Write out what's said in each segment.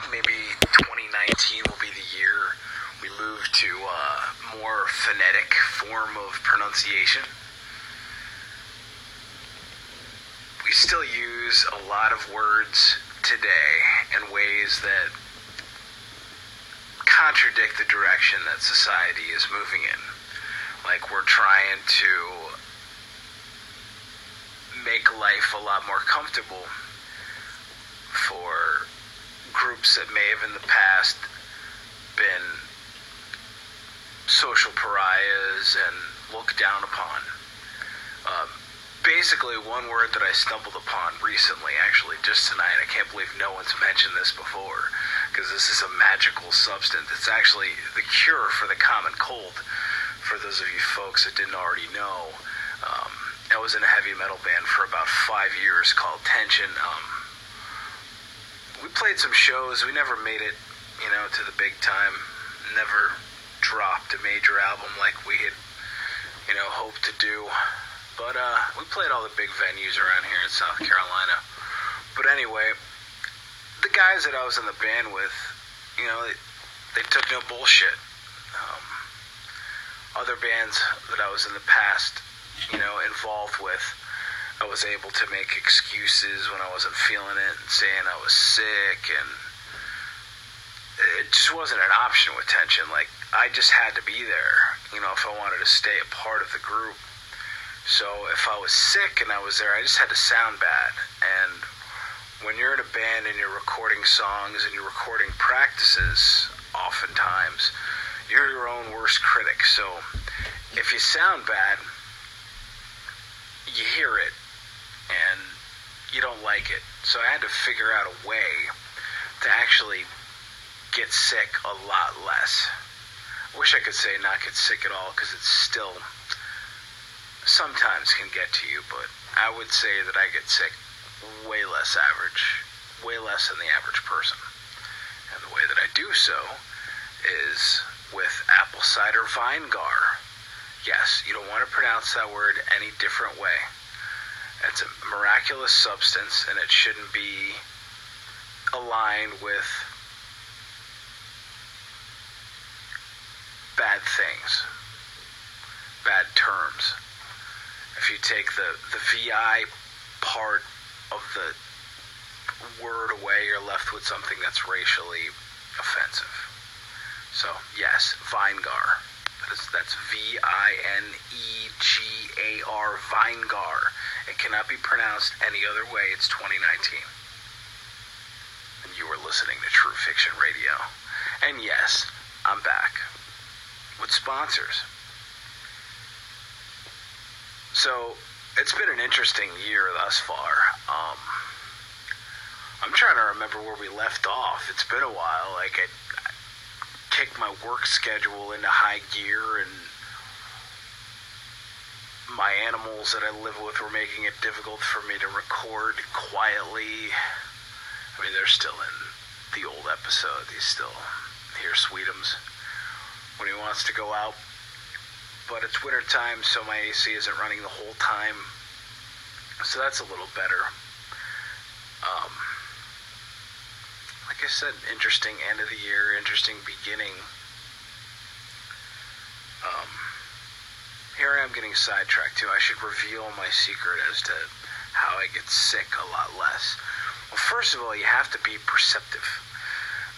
think maybe 2019 will be the year we move to a more phonetic form of pronunciation. We still use a lot of words today in ways that contradict the direction that society is moving in. Like we're trying to make life a lot more comfortable for groups that may have in the past been social pariahs and looked down upon. Um, basically, one word that I stumbled upon recently, actually, just tonight, I can't believe no one's mentioned this before, because this is a magical substance. It's actually the cure for the common cold, for those of you folks that didn't already know. Um, I was in a heavy metal band for about five years called Tension. Um, we played some shows. We never made it, you know, to the big time. Never dropped a major album like we had, you know, hoped to do. But uh, we played all the big venues around here in South Carolina. But anyway, the guys that I was in the band with, you know, they, they took no bullshit. Um, other bands that I was in the past you know, involved with. I was able to make excuses when I wasn't feeling it and saying I was sick and it just wasn't an option with tension. Like I just had to be there, you know, if I wanted to stay a part of the group. So if I was sick and I was there, I just had to sound bad. And when you're in a band and you're recording songs and you're recording practices, oftentimes you're your own worst critic. So if you sound bad, you hear it you don't like it. So I had to figure out a way to actually get sick a lot less. I wish I could say not get sick at all because it's still sometimes can get to you, but I would say that I get sick way less average, way less than the average person. And the way that I do so is with apple cider vinegar. Yes, you don't want to pronounce that word any different way. It's a miraculous substance, and it shouldn't be aligned with bad things, bad terms. If you take the, the VI part of the word away, you're left with something that's racially offensive. So, yes, Vinegar. That is, that's V I N E G A R, Vinegar. It cannot be pronounced any other way. It's 2019. And you are listening to True Fiction Radio. And yes, I'm back with sponsors. So, it's been an interesting year thus far. Um, I'm trying to remember where we left off. It's been a while. Like, I, I kicked my work schedule into high gear, and my animals that I live with were making it difficult for me to record quietly. I mean, they're still in the old episode. He's still here, Sweetums, when he wants to go out. But it's winter time, so my AC isn't running the whole time. So that's a little better. Um, I said, interesting end of the year, interesting beginning. Um, here I am getting sidetracked too. I should reveal my secret as to how I get sick a lot less. Well, first of all, you have to be perceptive.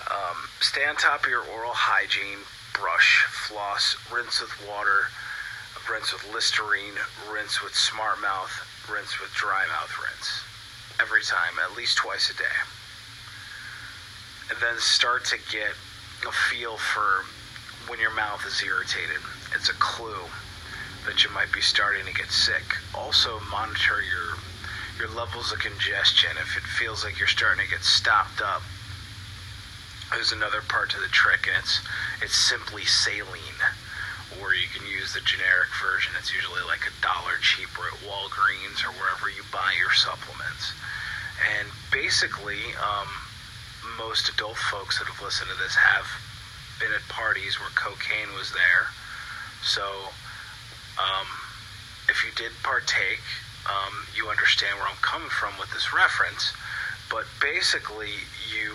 Um, stay on top of your oral hygiene, brush, floss, rinse with water, rinse with Listerine, rinse with Smart Mouth, rinse with Dry Mouth rinse. Every time, at least twice a day. And then start to get a feel for when your mouth is irritated. It's a clue that you might be starting to get sick. Also, monitor your your levels of congestion. If it feels like you're starting to get stopped up, there's another part to the trick, and it's it's simply saline, or you can use the generic version. It's usually like a dollar cheaper at Walgreens or wherever you buy your supplements. And basically, um, most adult folks that have listened to this have been at parties where cocaine was there. So, um, if you did partake, um, you understand where I'm coming from with this reference. But basically, you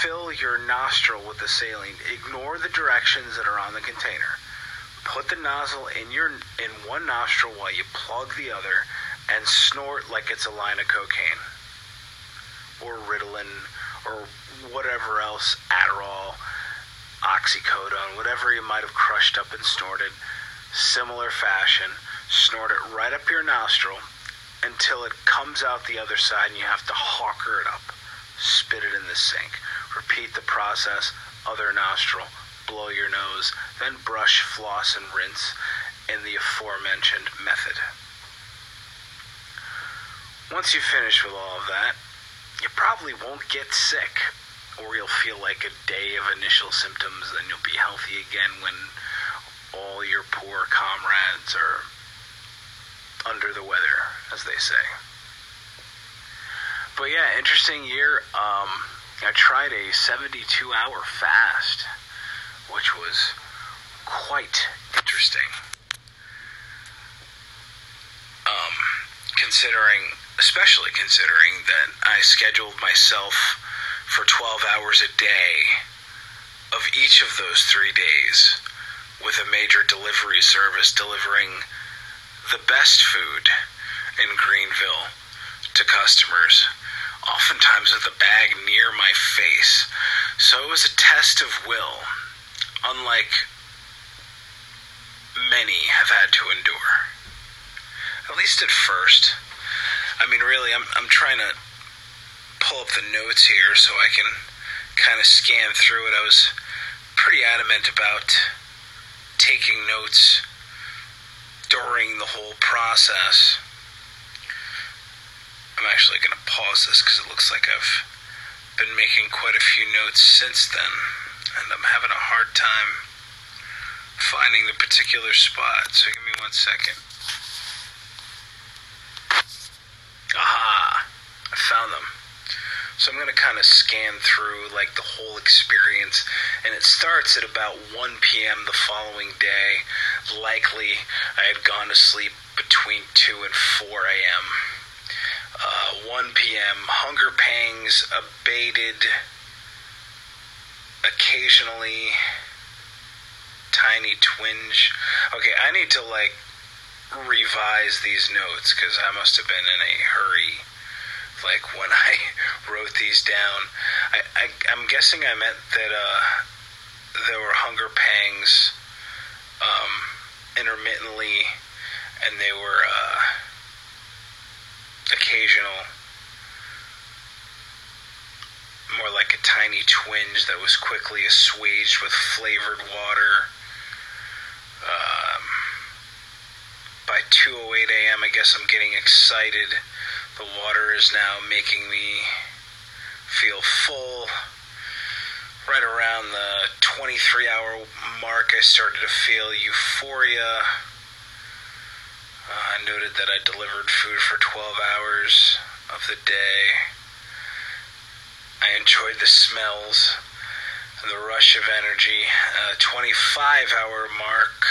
fill your nostril with the saline. Ignore the directions that are on the container. Put the nozzle in your in one nostril while you plug the other and snort like it's a line of cocaine or Ritalin or whatever else, Adderall, oxycodone, whatever you might have crushed up and snorted, similar fashion, snort it right up your nostril until it comes out the other side and you have to hawker it up. Spit it in the sink. Repeat the process, other nostril, blow your nose, then brush, floss, and rinse in the aforementioned method. Once you finish with all of that, you probably won't get sick, or you'll feel like a day of initial symptoms, then you'll be healthy again when all your poor comrades are under the weather, as they say. But yeah, interesting year. Um, I tried a 72 hour fast, which was quite interesting. Um, considering, especially considering that I scheduled myself for 12 hours a day of each of those three days with a major delivery service delivering the best food in Greenville to customers, oftentimes with a bag near my face. So it was a test of will, unlike many have had to endure. At least at first. I mean, really, I'm, I'm trying to pull up the notes here so I can kind of scan through it. I was pretty adamant about taking notes during the whole process. I'm actually going to pause this because it looks like I've been making quite a few notes since then, and I'm having a hard time finding the particular spot. So give me one second. Aha! I found them. So I'm going to kind of scan through like the whole experience, and it starts at about 1 p.m. the following day. Likely, I had gone to sleep between 2 and 4 a.m. Uh, 1 p.m. Hunger pangs abated occasionally. Tiny twinge. Okay, I need to like revise these notes because I must have been in a hurry like when I wrote these down. I, am guessing I meant that uh, there were hunger pangs um, intermittently, and they were uh, occasional. More like a tiny twinge that was quickly assuaged with flavored water. Um, by 2:08 a.m., I guess I'm getting excited the water is now making me feel full. Right around the 23 hour mark, I started to feel euphoria. Uh, I noted that I delivered food for 12 hours of the day. I enjoyed the smells and the rush of energy. Uh, 25 hour mark.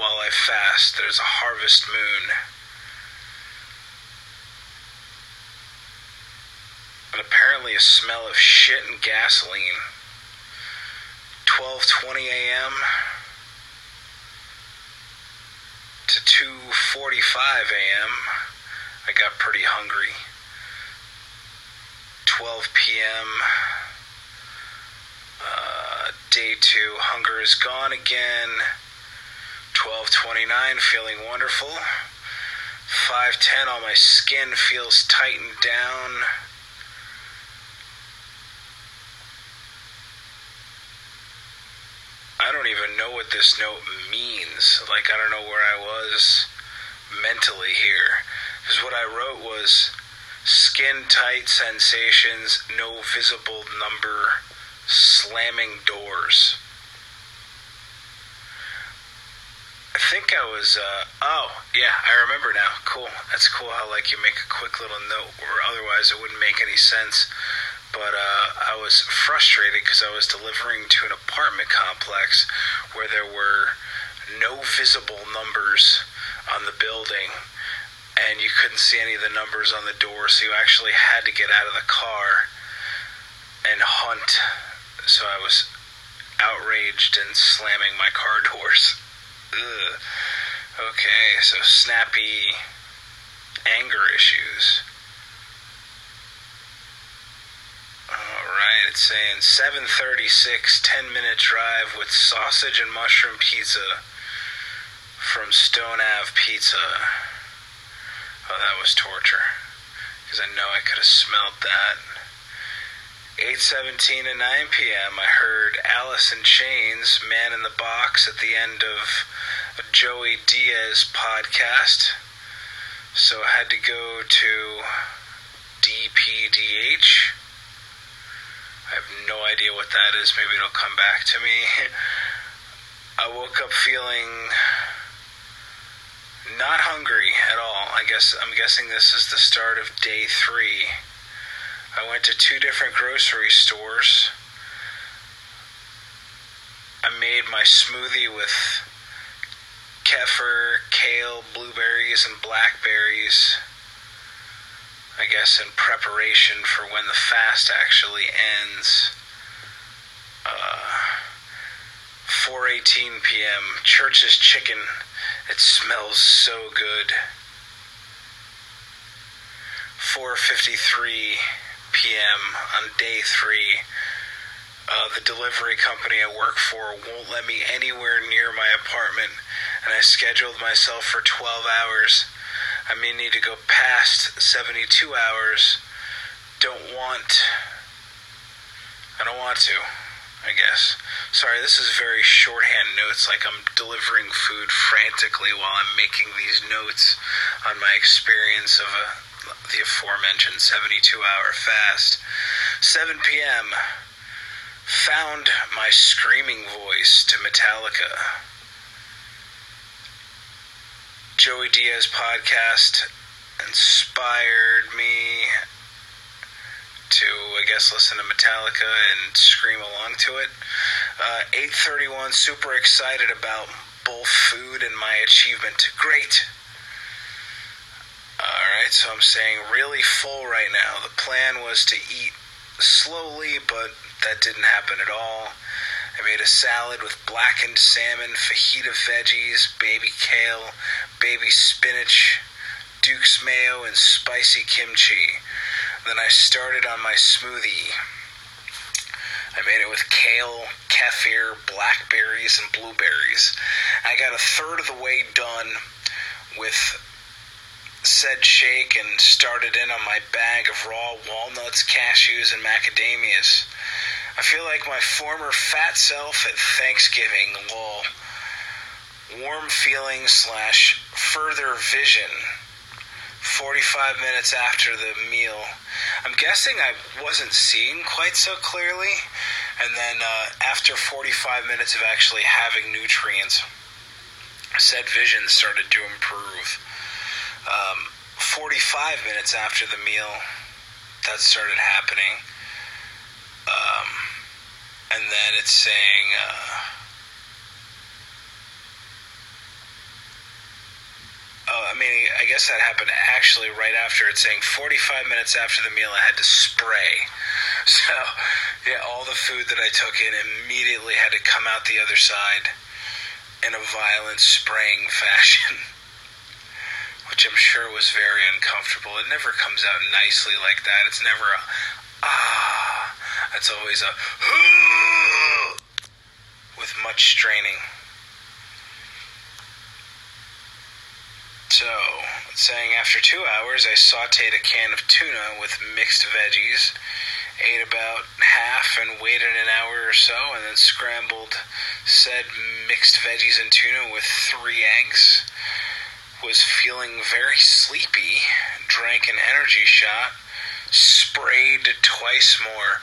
While I fast, there's a harvest moon. And apparently a smell of shit and gasoline. 12:20 a.m. to 2:45 a.m. I got pretty hungry. 12 p.m. Uh, day two, hunger is gone again. 1229, feeling wonderful. 510, all my skin feels tightened down. I don't even know what this note means. Like, I don't know where I was mentally here. Because what I wrote was skin tight sensations, no visible number, slamming doors. I think I was. Uh, oh, yeah, I remember now. Cool. That's cool how like you make a quick little note, or otherwise it wouldn't make any sense. But uh, I was frustrated because I was delivering to an apartment complex where there were no visible numbers on the building, and you couldn't see any of the numbers on the door, so you actually had to get out of the car and hunt. So I was outraged and slamming my car doors. Ugh. Okay, so snappy anger issues. Alright, it's saying 736, 10 minute drive with sausage and mushroom pizza from Stone Ave Pizza. Oh, that was torture. Because I know I could have smelled that. 8:17 and 9 p.m. I heard Alice in Chains, Man in the Box at the end of a Joey Diaz podcast. So I had to go to DPDH. I have no idea what that is. Maybe it'll come back to me. I woke up feeling not hungry at all. I guess I'm guessing this is the start of day three. I went to two different grocery stores. I made my smoothie with kefir, kale, blueberries, and blackberries. I guess in preparation for when the fast actually ends. Uh, 4:18 p.m. Church's chicken. It smells so good. 4:53 p.m. on day 3. Uh, the delivery company I work for won't let me anywhere near my apartment, and I scheduled myself for 12 hours. I may need to go past 72 hours. Don't want. I don't want to, I guess. Sorry, this is very shorthand notes, like I'm delivering food frantically while I'm making these notes on my experience of a, the aforementioned 72 hour fast. 7 p.m found my screaming voice to Metallica. Joey Diaz podcast inspired me to, I guess, listen to Metallica and scream along to it. Uh, 831, super excited about both food and my achievement. Great. So I'm saying really full right now. The plan was to eat slowly, but that didn't happen at all. I made a salad with blackened salmon, fajita veggies, baby kale, baby spinach, Duke's mayo, and spicy kimchi. Then I started on my smoothie. I made it with kale, kefir, blackberries, and blueberries. I got a third of the way done with said shake and started in on my bag of raw walnuts, cashews, and macadamias. I feel like my former fat self at Thanksgiving. Lol. Warm feeling slash further vision. 45 minutes after the meal. I'm guessing I wasn't seeing quite so clearly. And then uh, after 45 minutes of actually having nutrients, said vision started to improve. Um, 45 minutes after the meal, that started happening. Um, and then it's saying uh, oh i mean i guess that happened actually right after it's saying 45 minutes after the meal i had to spray so yeah all the food that i took in immediately had to come out the other side in a violent spraying fashion which i'm sure was very uncomfortable it never comes out nicely like that it's never a ah it's always a with much straining. So, saying after two hours, I sauteed a can of tuna with mixed veggies, ate about half and waited an hour or so, and then scrambled said mixed veggies and tuna with three eggs. Was feeling very sleepy, drank an energy shot, sprayed twice more.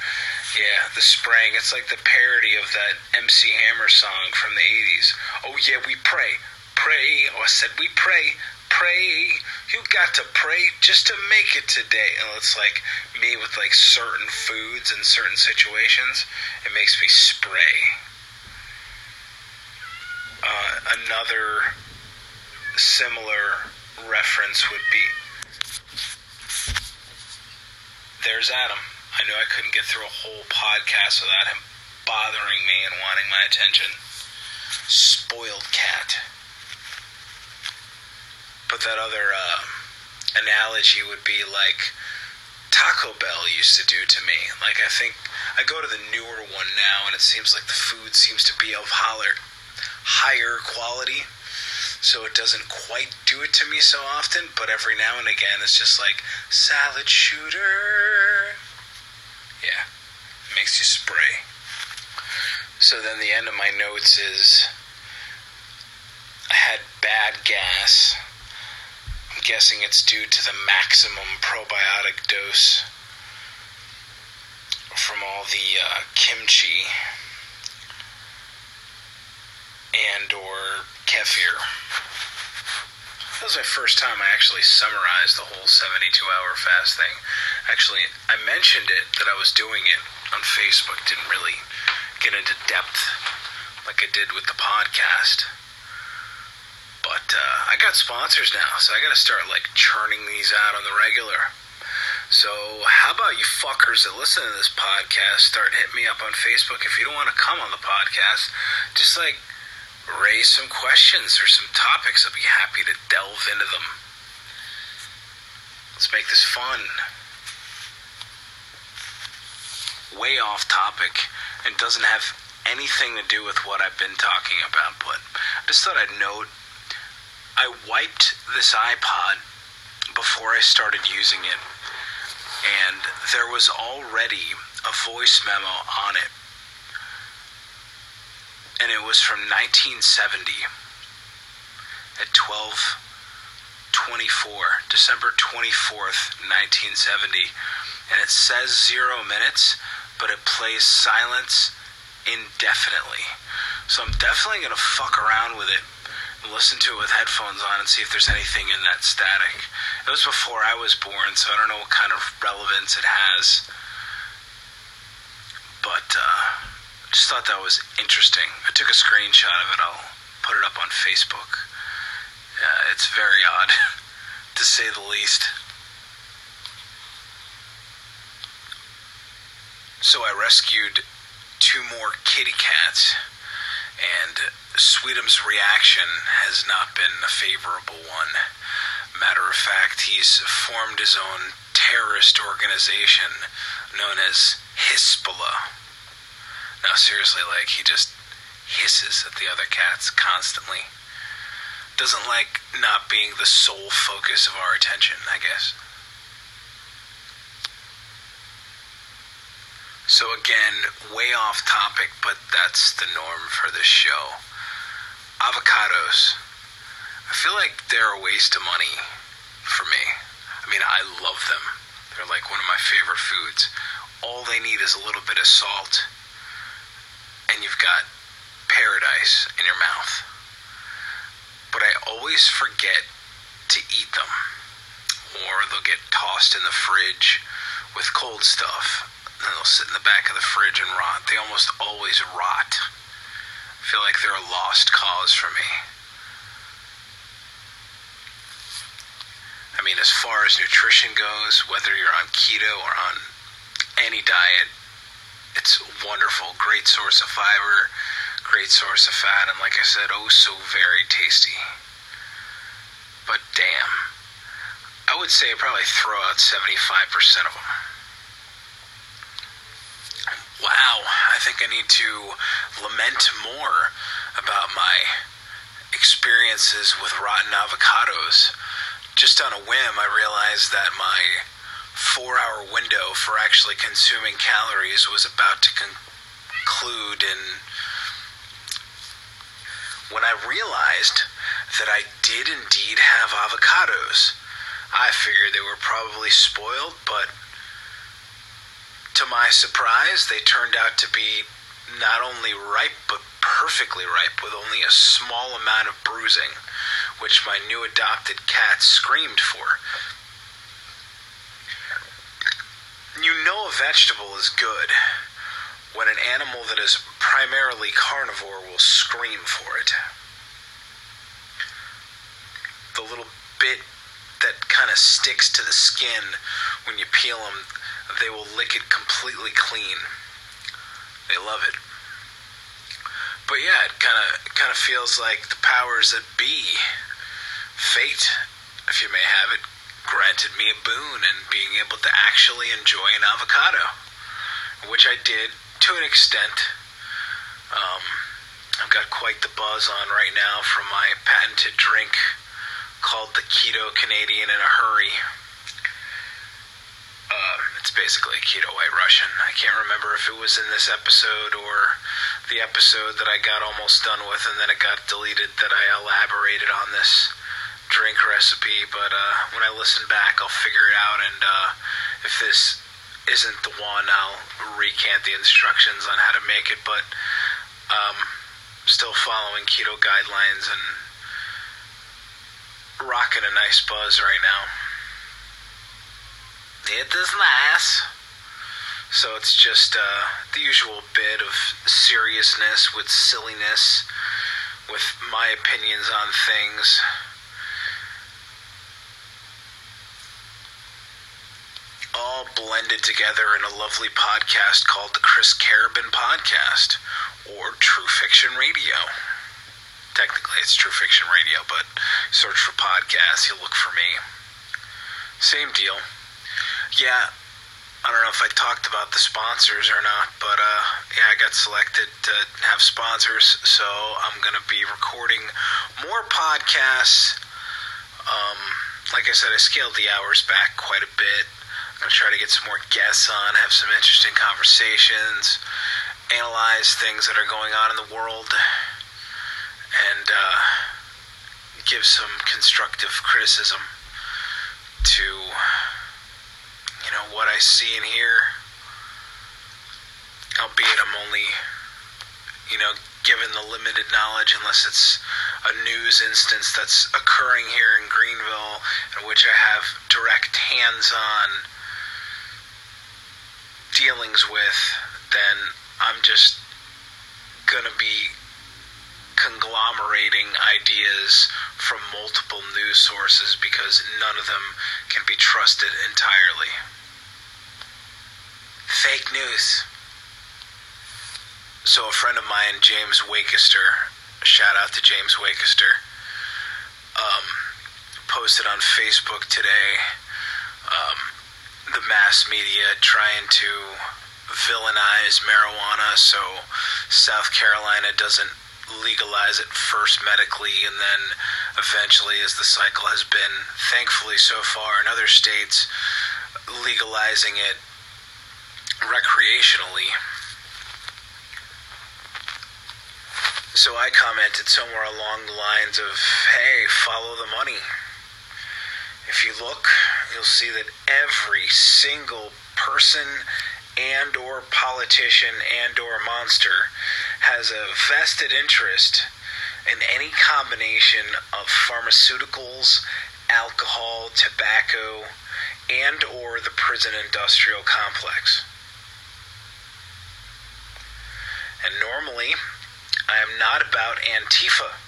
Yeah, the spraying. It's like the parody of that MC Hammer song from the 80s. Oh, yeah, we pray. Pray. Oh, I said we pray. Pray. You got to pray just to make it today. And it's like me with like certain foods and certain situations. It makes me spray. Uh, another similar reference would be there's Adam. I knew I couldn't get through a whole podcast without him bothering me and wanting my attention. Spoiled cat. But that other uh, analogy would be like Taco Bell used to do to me. Like I think I go to the newer one now, and it seems like the food seems to be of higher, higher quality. So it doesn't quite do it to me so often, but every now and again it's just like salad shooter. Yeah, makes you spray. So then the end of my notes is I had bad gas. I'm guessing it's due to the maximum probiotic dose from all the uh, kimchi and or kefir. That was my first time I actually summarized the whole 72 hour fast thing. Actually, I mentioned it that I was doing it on Facebook, didn't really get into depth like I did with the podcast. But uh, I got sponsors now, so I got to start like churning these out on the regular. So, how about you fuckers that listen to this podcast start hitting me up on Facebook if you don't want to come on the podcast? Just like raise some questions or some topics. I'll be happy to delve into them. Let's make this fun. Way off topic and doesn't have anything to do with what I've been talking about, but I just thought I'd note I wiped this iPod before I started using it, and there was already a voice memo on it and it was from 1970 at 12:24, December 24th, 1970, and it says 0 minutes, but it plays silence indefinitely. So I'm definitely going to fuck around with it and listen to it with headphones on and see if there's anything in that static. It was before I was born, so I don't know what kind of relevance it has. But uh just thought that was interesting. I took a screenshot of it. I'll put it up on Facebook. Uh, it's very odd, to say the least. So I rescued two more kitty cats, and Sweetums' reaction has not been a favorable one. Matter of fact, he's formed his own terrorist organization known as Hezbollah. No, seriously, like he just hisses at the other cats constantly. Doesn't like not being the sole focus of our attention, I guess. So, again, way off topic, but that's the norm for this show. Avocados. I feel like they're a waste of money for me. I mean, I love them. They're like one of my favorite foods. All they need is a little bit of salt and you've got paradise in your mouth. But I always forget to eat them, or they'll get tossed in the fridge with cold stuff, and they'll sit in the back of the fridge and rot. They almost always rot. I feel like they're a lost cause for me. I mean, as far as nutrition goes, whether you're on keto or on any diet, it's wonderful. Great source of fiber, great source of fat, and like I said, oh so very tasty. But damn, I would say I probably throw out 75% of them. Wow, I think I need to lament more about my experiences with rotten avocados. Just on a whim, I realized that my four hour window for actually consuming calories was about to conclude and when I realized that I did indeed have avocados. I figured they were probably spoiled, but to my surprise, they turned out to be not only ripe, but perfectly ripe with only a small amount of bruising, which my new adopted cat screamed for. You know a vegetable is good when an animal that is primarily carnivore will scream for it. The little bit that kind of sticks to the skin when you peel them. They will lick it completely clean. They love it. But yeah, it kind of kind of feels like the powers that be, fate, if you may have it, granted me a boon and being able to actually enjoy an avocado, which I did to an extent. Um, I've got quite the buzz on right now from my patented drink called the Keto Canadian in a Hurry. Uh, it's basically a keto white Russian. I can't remember if it was in this episode or the episode that I got almost done with and then it got deleted that I elaborated on this drink recipe, but uh, when I listen back, I'll figure it out. And uh, if this isn't the one, I'll recant the instructions on how to make it. But um, still following keto guidelines and rocking a nice buzz right now. It is nice. So it's just uh, the usual bit of seriousness with silliness, with my opinions on things. all blended together in a lovely podcast called the Chris Carabin Podcast or True Fiction Radio. Technically, it's True Fiction Radio, but search for podcasts, you'll look for me. Same deal. Yeah, I don't know if I talked about the sponsors or not, but uh, yeah, I got selected to have sponsors, so I'm going to be recording more podcasts. Um, like I said, I scaled the hours back quite a bit I'm going to try to get some more guests on, have some interesting conversations, analyze things that are going on in the world, and uh, give some constructive criticism to, you know, what I see and hear. Albeit I'm only, you know, given the limited knowledge, unless it's a news instance that's occurring here in Greenville, in which I have direct hands on dealings with, then I'm just to be conglomerating ideas from multiple news sources because none of them can be trusted entirely. Fake news. So, a friend of mine, James Wakester, shout out to James Wakester, um, posted on Facebook today. Um, mass media trying to villainize marijuana so South Carolina doesn't legalize it first medically and then eventually as the cycle has been thankfully so far in other states legalizing it recreationally. So I commented somewhere along the lines of hey follow the money if you look, you'll see that every single person and or politician and or monster has a vested interest in any combination of pharmaceuticals, alcohol, tobacco, and or the prison industrial complex. And normally, I am not about Antifa.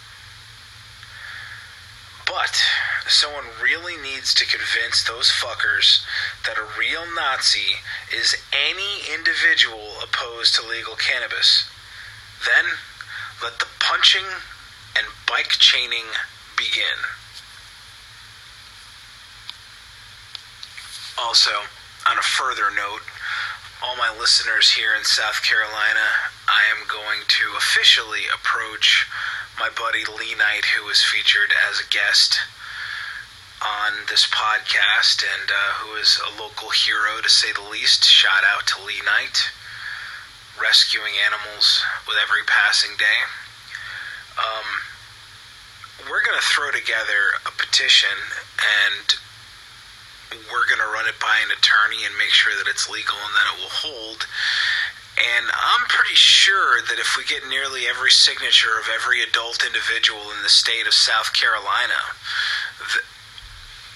But someone really needs to convince those fuckers that a real Nazi is any individual opposed to legal cannabis. Then let the punching and bike chaining begin. Also, on a further note, all my listeners here in South Carolina, I am going to officially approach my buddy Lee Knight, who was featured as a guest on this podcast and uh, who is a local hero to say the least. Shout out to Lee Knight, rescuing animals with every passing day. Um, we're going to throw together a petition and we're going to run it by an attorney and make sure that it's legal and that it will hold and I'm pretty sure that if we get nearly every signature of every adult individual in the state of South Carolina, th-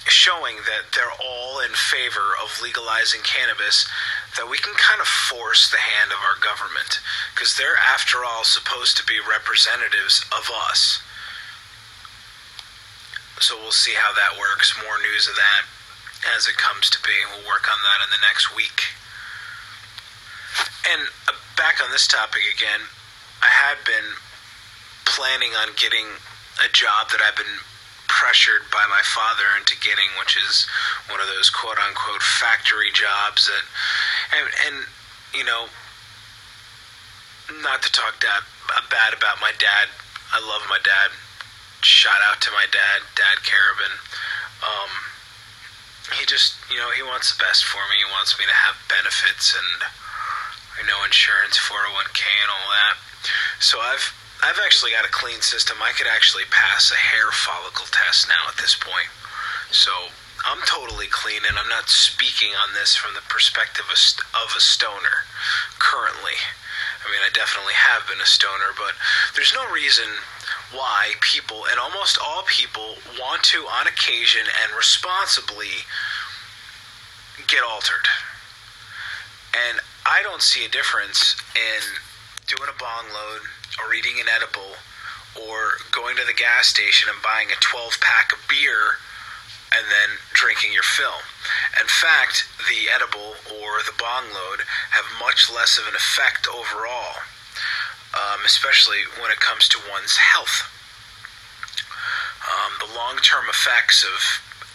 showing that they're all in favor of legalizing cannabis, that we can kind of force the hand of our government. Because they're, after all, supposed to be representatives of us. so we'll see how that works. More news of that as it comes to be. We'll work on that in the next week. And uh, back on this topic again, I had been planning on getting a job that I've been pressured by my father into getting, which is one of those quote unquote factory jobs that, and, and you know, not to talk that bad about my dad. I love my dad. Shout out to my dad, Dad Carabin. Um, he just, you know, he wants the best for me. He wants me to have benefits and, you know, insurance, 401k, and all that. So I've I've actually got a clean system. I could actually pass a hair follicle test now at this point. So I'm totally clean, and I'm not speaking on this from the perspective of, of a stoner currently. I mean, I definitely have been a stoner, but there's no reason why people, and almost all people, want to, on occasion and responsibly, get altered. And I don't see a difference in doing a bong load or eating an edible or going to the gas station and buying a 12 pack of beer and then drinking your fill. In fact, the edible or the bong load have much less of an effect overall, um, especially when it comes to one's health. Um, the long term effects of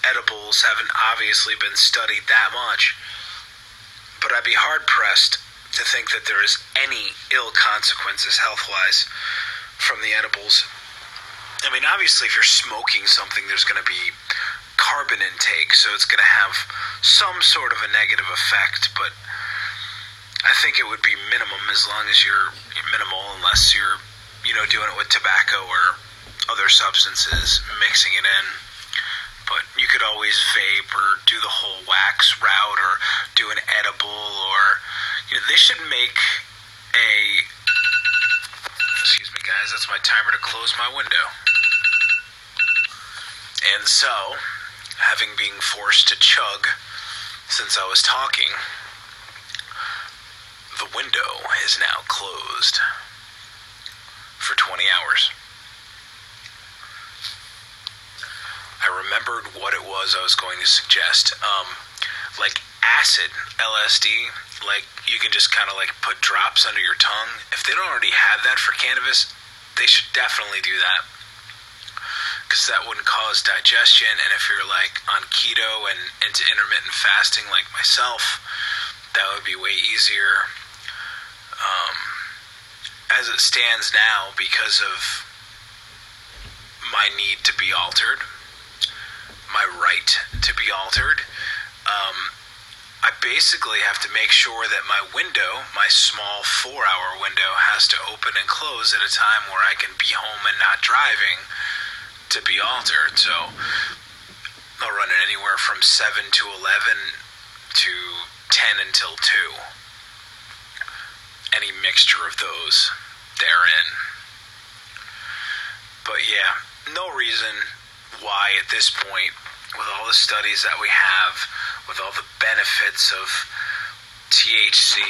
edibles haven't obviously been studied that much, but I'd be hard pressed to think that there is any ill consequences health wise from the edibles. I mean, obviously, if you're smoking something, there's going to be carbon intake, so it's going to have some sort of a negative effect, but I think it would be minimum as long as you're minimal, unless you're, you know, doing it with tobacco or other substances, mixing it in. But you could always vape or do the whole wax route or do an edible or you know, they should make a. Excuse me, guys. That's my timer to close my window. And so, having been forced to chug since I was talking, the window is now closed for 20 hours. I remembered what it was I was going to suggest. Um, like acid, LSD, like you can just kind of like put drops under your tongue. If they don't already have that for cannabis, they should definitely do that because that wouldn't cause digestion. And if you're like on keto and into intermittent fasting, like myself, that would be way easier. Um, as it stands now, because of my need to be altered, my right to be altered. Um, I basically have to make sure that my window, my small four hour window, has to open and close at a time where I can be home and not driving to be altered. So I'll run it anywhere from 7 to 11 to 10 until 2. Any mixture of those therein. But yeah, no reason why at this point, with all the studies that we have, with all the benefits of THC,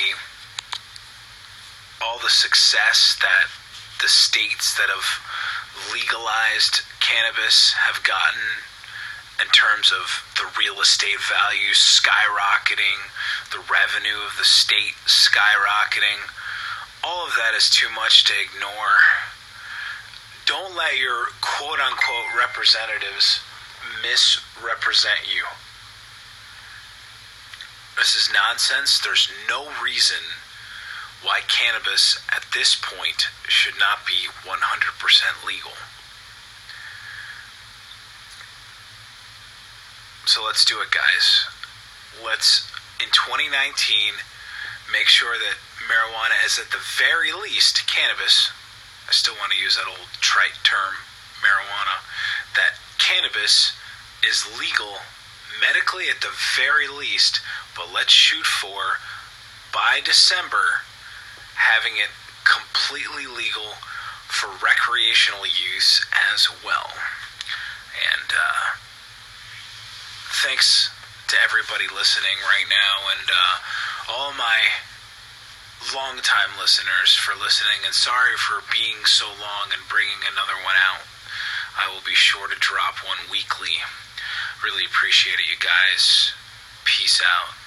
all the success that the states that have legalized cannabis have gotten in terms of the real estate value skyrocketing, the revenue of the state skyrocketing. All of that is too much to ignore. Don't let your quote unquote representatives misrepresent you. This is nonsense. There's no reason why cannabis at this point should not be 100% legal. So let's do it, guys. Let's, in 2019, make sure that marijuana is at the very least cannabis. I still want to use that old trite term, marijuana. That cannabis is legal medically at the very least but let's shoot for by December having it completely legal for recreational use as well. And uh, thanks to everybody listening right now and uh, all my long-time listeners for listening and sorry for being so long and bringing another one out. I will be sure to drop one weekly. Really appreciate it, you guys. Peace out.